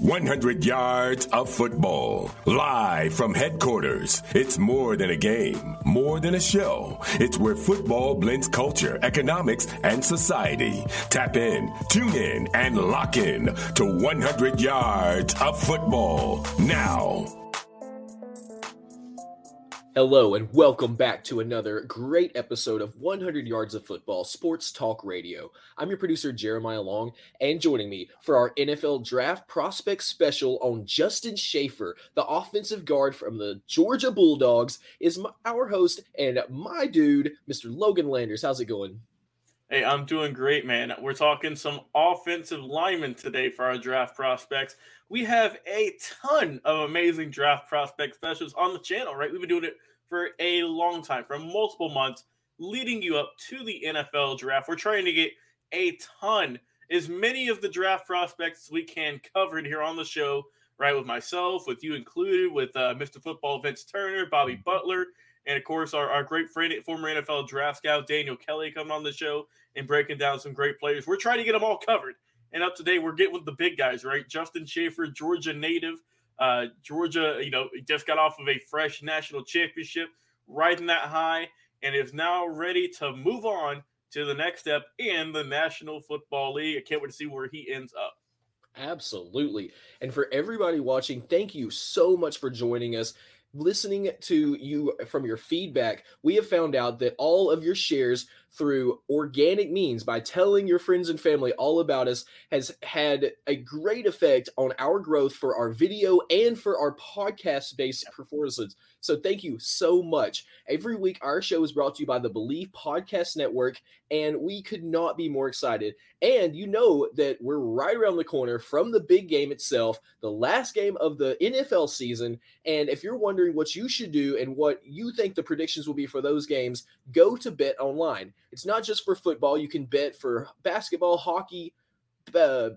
100 yards of football. Live from headquarters. It's more than a game, more than a show. It's where football blends culture, economics, and society. Tap in, tune in, and lock in to 100 yards of football now. Hello, and welcome back to another great episode of 100 Yards of Football Sports Talk Radio. I'm your producer, Jeremiah Long, and joining me for our NFL Draft Prospect Special on Justin Shaffer, the offensive guard from the Georgia Bulldogs, is my, our host and my dude, Mr. Logan Landers. How's it going? Hey, I'm doing great, man. We're talking some offensive linemen today for our draft prospects. We have a ton of amazing draft prospect specials on the channel, right? We've been doing it for a long time, for multiple months, leading you up to the NFL draft. We're trying to get a ton, as many of the draft prospects we can covered here on the show, right? With myself, with you included, with uh, Mr. Football Vince Turner, Bobby mm-hmm. Butler, and of course our, our great friend, former NFL draft scout Daniel Kelly coming on the show and breaking down some great players. We're trying to get them all covered. And up today, we're getting with the big guys, right? Justin Shaffer, Georgia native, uh, Georgia, you know, just got off of a fresh national championship, riding that high, and is now ready to move on to the next step in the National Football League. I can't wait to see where he ends up. Absolutely. And for everybody watching, thank you so much for joining us listening to you from your feedback, we have found out that all of your shares through organic means by telling your friends and family all about us has had a great effect on our growth for our video and for our podcast based performances. So thank you so much. Every week, our show is brought to you by the Bleav Podcast Network, and we could not be more excited. And you know that we're right around the corner from the big game itself, the last game of the NFL season. And if you're wondering what you should do and what you think the predictions will be for those games, go to Bet Online. It's not just for football, you can bet for basketball, hockey, uh,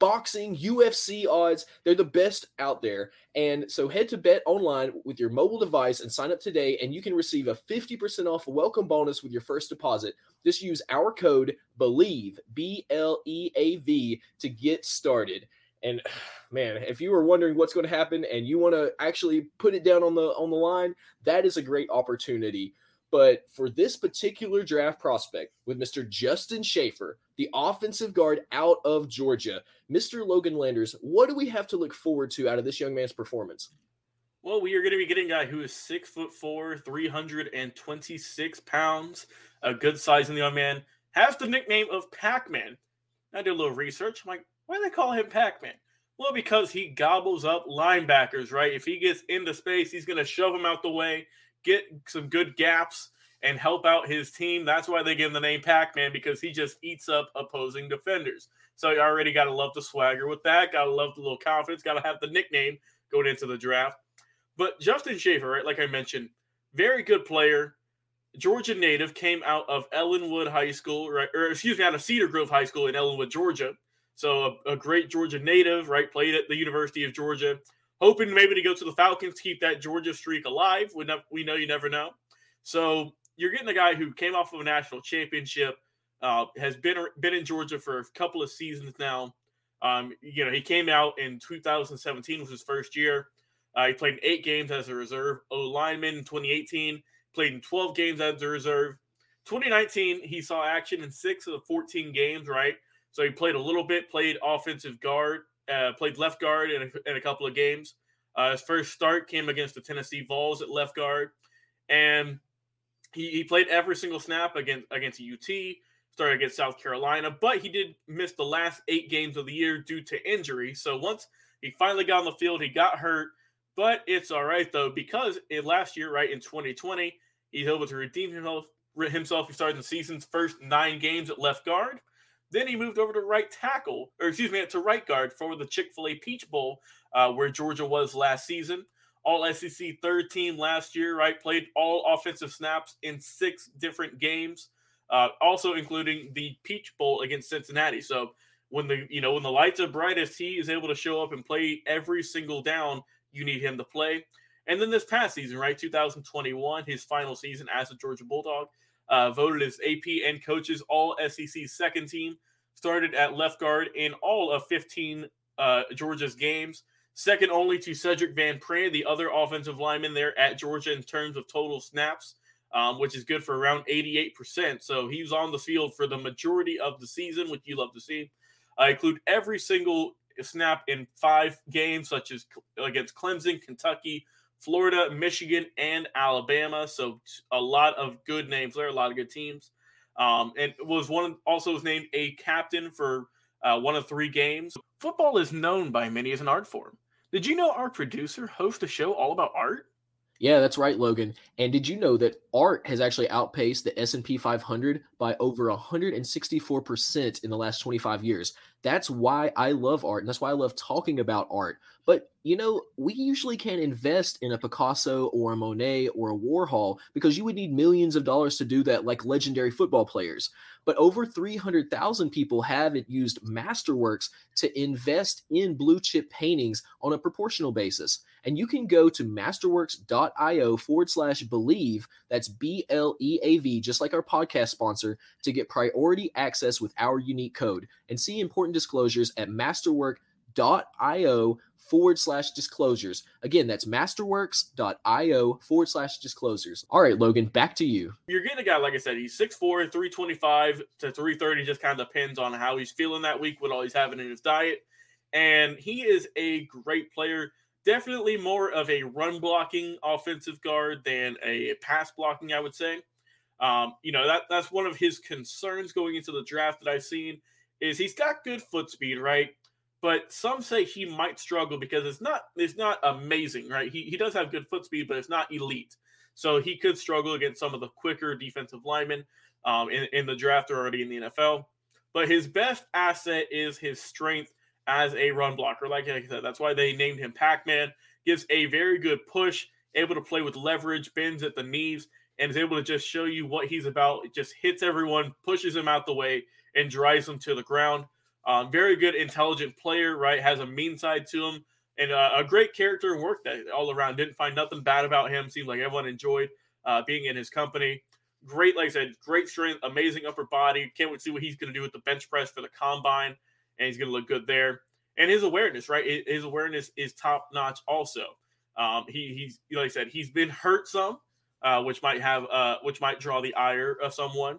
boxing, UFC odds. They're the best out there. And so head to Bet Online with your mobile device and sign up today, and you can receive a 50% off welcome bonus with your first deposit. Just use our code BLEAV, B L E A V, to get started. And man, if you were wondering what's going to happen and you want to actually put it down on the on the line, that is a great opportunity. But for this particular draft prospect with Mr. Justin Shaffer, the offensive guard out of Georgia, Mr. Logan Landers, what do we have to look forward to out of this young man's performance? Well, we are going to be getting a guy who is six foot four, 326 pounds, a good size in the young man, has the nickname of Pac Man. I did a little research. I'm like, why do they call him Pac Man? Well, because he gobbles up linebackers, right? If he gets into space, he's going to shove them out the way get some good gaps and help out his team. That's why they give him the name Pac Man because he just eats up opposing defenders. So you already got to love the swagger with that. Got to love the little confidence. Got to have the nickname going into the draft. But Justin Shaffer, right, like I mentioned, very good player. Georgia native came out of Ellenwood High School, right? Or excuse me, out of Cedar Grove High School in Ellenwood, Georgia. So a, a great Georgia native, right? Played at the University of Georgia hoping maybe to go to the Falcons, keep that Georgia streak alive. We, ne- we know you never know. So you're getting a guy who came off of a national championship, uh, has been been in Georgia for a couple of seasons now. Um, you know, he came out in 2017 was his first year. Uh, he played in eight games as a reserve O lineman in 2018. Played in 12 games as a reserve. 2019, he saw action in six of the 14 games. Right, so he played a little bit. Played offensive guard uh, played left guard in a, in a couple of games. Uh, his first start came against the Tennessee Vols at left guard, and he, he played every single snap against against UT. Started against South Carolina, but he did miss the last eight games of the year due to injury. So once he finally got on the field, he got hurt, but it's all right though because in last year, right in 2020, he's able to redeem himself. Himself, he started the season's first nine games at left guard, then he moved over to right tackle, or excuse me, to right guard for the Chick fil A Peach Bowl, uh, where Georgia was last season. All SEC third team last year, right? Played all offensive snaps in six different games, uh, also including the Peach Bowl against Cincinnati. So when the you know when the lights are brightest, he is able to show up and play every single down you need him to play. And then this past season, right, 2021, his final season as a Georgia Bulldog, uh, voted as AP and coaches all SEC second team, started at left guard in all of 15 uh, Georgia's games, second only to Sedrick Van Pran, the other offensive lineman there at Georgia in terms of total snaps, um, which is good for around 88%. So he was on the field for the majority of the season, which you love to see. I include every single snap in five games, such as against Clemson, Kentucky, Florida, Michigan, and Alabama. So a lot of good names there, a lot of good teams. Um, and was one also was named a captain for uh, one of three games. Football is known by many as an art form. Did you know our producer hosts a show all about art? Yeah, that's right, Logan. And did you know that art has actually outpaced the S&P 500 by over 164% in the last 25 years? That's why I love art and that's why I love talking about art. But you know, we usually can't invest in a Picasso or a Monet or a Warhol because you would need millions of dollars to do that like legendary football players. But over 300,000 people have used Masterworks to invest in blue chip paintings on a proportional basis. And you can go to masterworks.io forward slash bleav, that's B L E A V, just like our podcast sponsor, to get priority access with our unique code and see important disclosures at masterwork.io forward slash disclosures. Again, that's masterworks.io forward slash disclosures. All right, Logan, back to you. You're getting a guy, like I said, he's 6'4, 325 to 330, just kind of depends on how he's feeling that week, what all he's having in his diet. And he is a great player. Definitely more of a run blocking offensive guard than a pass blocking, I would say. Um, you know, that that's one of his concerns going into the draft that I've seen is he's got good foot speed, right? but some say he might struggle because it's not it's not amazing, right? He he does have good foot speed, but it's not elite. So he could struggle against some of the quicker defensive linemen um, in, in the draft or already in the NFL. But his best asset is his strength as a run blocker. Like I said, that's why they named him Pac-Man. Gives a very good push, able to play with leverage, bends at the knees, and is able to just show you what he's about. It just hits everyone, pushes him out the way, and drives them to the ground. Um, very good, intelligent player, right? Has a mean side to him and uh, a great character and work that all around. Didn't find nothing bad about him. Seemed like everyone enjoyed uh, being in his company. Great, like I said, great strength, amazing upper body. Can't wait to see what he's going to do with the bench press for the combine, and he's going to look good there. And his awareness, right? His awareness is top notch. Also, um, he, he's like I said, he's been hurt some, uh, which might have, uh, which might draw the ire of someone,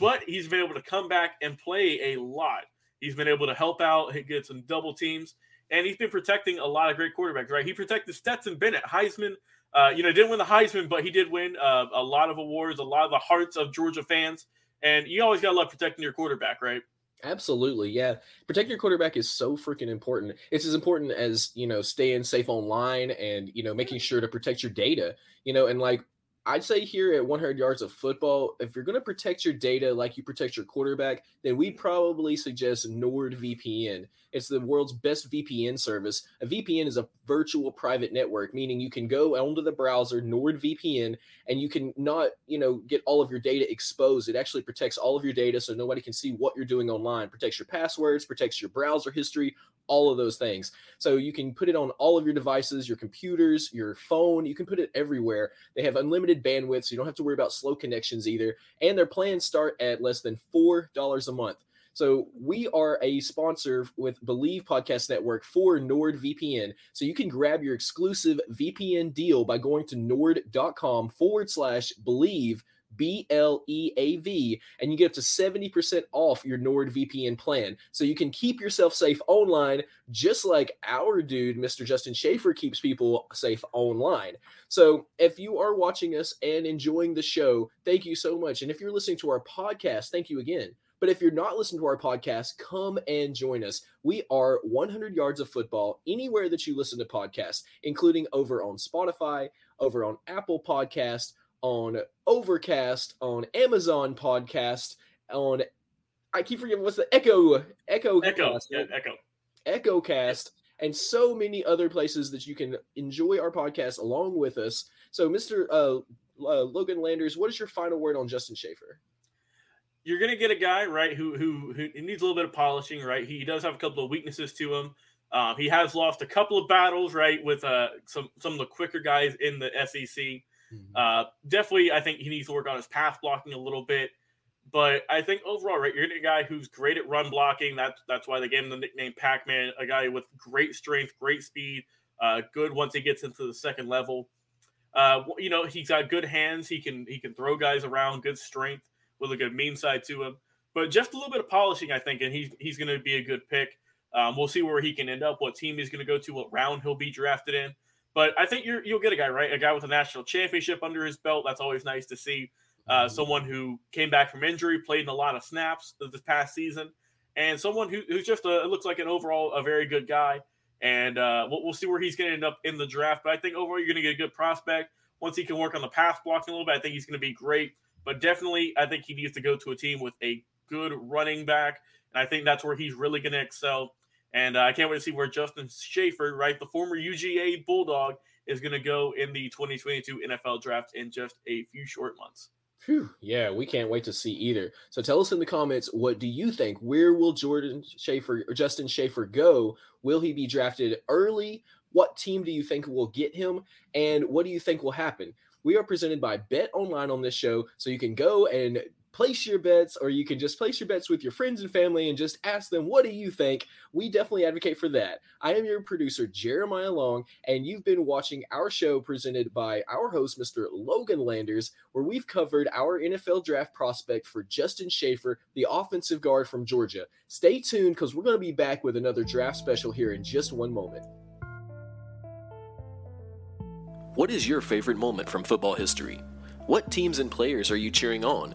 but he's been able to come back and play a lot. He's been able to help out, get some double teams, and he's been protecting a lot of great quarterbacks, right? He protected Stetson Bennett, Heisman. Uh, you know, didn't win the Heisman, but he did win uh, a lot of awards, a lot of the hearts of Georgia fans. And you always got to love protecting your quarterback, right? Absolutely, yeah. Protecting your quarterback is so freaking important. It's as important as you know staying safe online and you know making sure to protect your data. You know, and like I'd say here at 100 yards of football, if you're going to protect your data like you protect your quarterback, then we'd mm-hmm. probably suggest NordVPN. It's the world's best VPN service. A VPN is a virtual private network, meaning you can go onto the browser NordVPN and you can not, you know, get all of your data exposed. It actually protects all of your data so nobody can see what you're doing online. Protects your passwords, protects your browser history, all of those things. So you can put it on all of your devices, your computers, your phone. You can put it everywhere. They have unlimited bandwidth, so you don't have to worry about slow connections either. And their plans start at less than $4 a month. So we are a sponsor with Bleav Podcast Network for NordVPN. So you can grab your exclusive VPN deal by going to nord.com forward slash bleav B L E A V, and you get up to 70% off your NordVPN plan. So you can keep yourself safe online, just like our dude, Mr. Justin Shaffer, keeps people safe online. So if you are watching us and enjoying the show, thank you so much. And if you're listening to our podcast, thank you again. But if you're not listening to our podcast, come and join us. We are 100 yards of football anywhere that you listen to podcasts, including over on Spotify, over on Apple Podcast, on Overcast, on Amazon Podcast, on I keep forgetting what's the Echo Echo Echo Cast, yeah, Echo Echo Cast, and so many other places that you can enjoy our podcast along with us. So, Mister uh, uh, Logan Landers, what is your final word on Justin Shaffer? You're gonna get a guy right who who who needs a little bit of polishing, right? He does have a couple of weaknesses to him. Um, he has lost a couple of battles, right, with uh, some some of the quicker guys in the SEC. Mm-hmm. Uh, definitely, I think he needs to work on his pass blocking a little bit. But I think overall, right, you're getting a guy who's great at run blocking. That's that's why they gave him the nickname Pac-Man. A guy with great strength, great speed, uh, good once he gets into the second level. Uh, you know, he's got good hands. He can he can throw guys around. Good strength with a good mean side to him. But just a little bit of polishing, I think, and he's he's going to be a good pick. Um, we'll see where he can end up, what team he's going to go to, what round he'll be drafted in. But I think you will get a guy right, a guy with a national championship under his belt. That's always nice to see. Uh, mm-hmm. someone who came back from injury, played in a lot of snaps this past season, and someone who, who's just a, looks like an overall a very good guy. And uh, we'll, we'll, see where he's going to end up in the draft. But I think overall you're going to get a good prospect once he can work on the pass blocking a little bit. I think he's going to be great. But definitely, I think he needs to go to a team with a good running back, and I think that's where he's really going to excel. And uh, I can't wait to see where Justin Shaffer, right, the former UGA Bulldog, is going to go in the 2022 NFL draft in just a few short months. Whew. Yeah, we can't wait to see either. So tell us in the comments what do you think? Where will Jordan Shaffer or Justin Shaffer go? Will he be drafted early? What team do you think will get him? And what do you think will happen? We are presented by Bet Online on this show, so you can go and place your bets, or you can just place your bets with your friends and family and just ask them, What do you think? We definitely advocate for that. I am your producer, Jeremiah Long, and you've been watching our show presented by our host, Mr. Logan Landers, where we've covered our NFL draft prospect for Justin Shaffer, the offensive guard from Georgia. Stay tuned because we're going to be back with another draft special here in just one moment. What is your favorite moment from football history? What teams and players are you cheering on?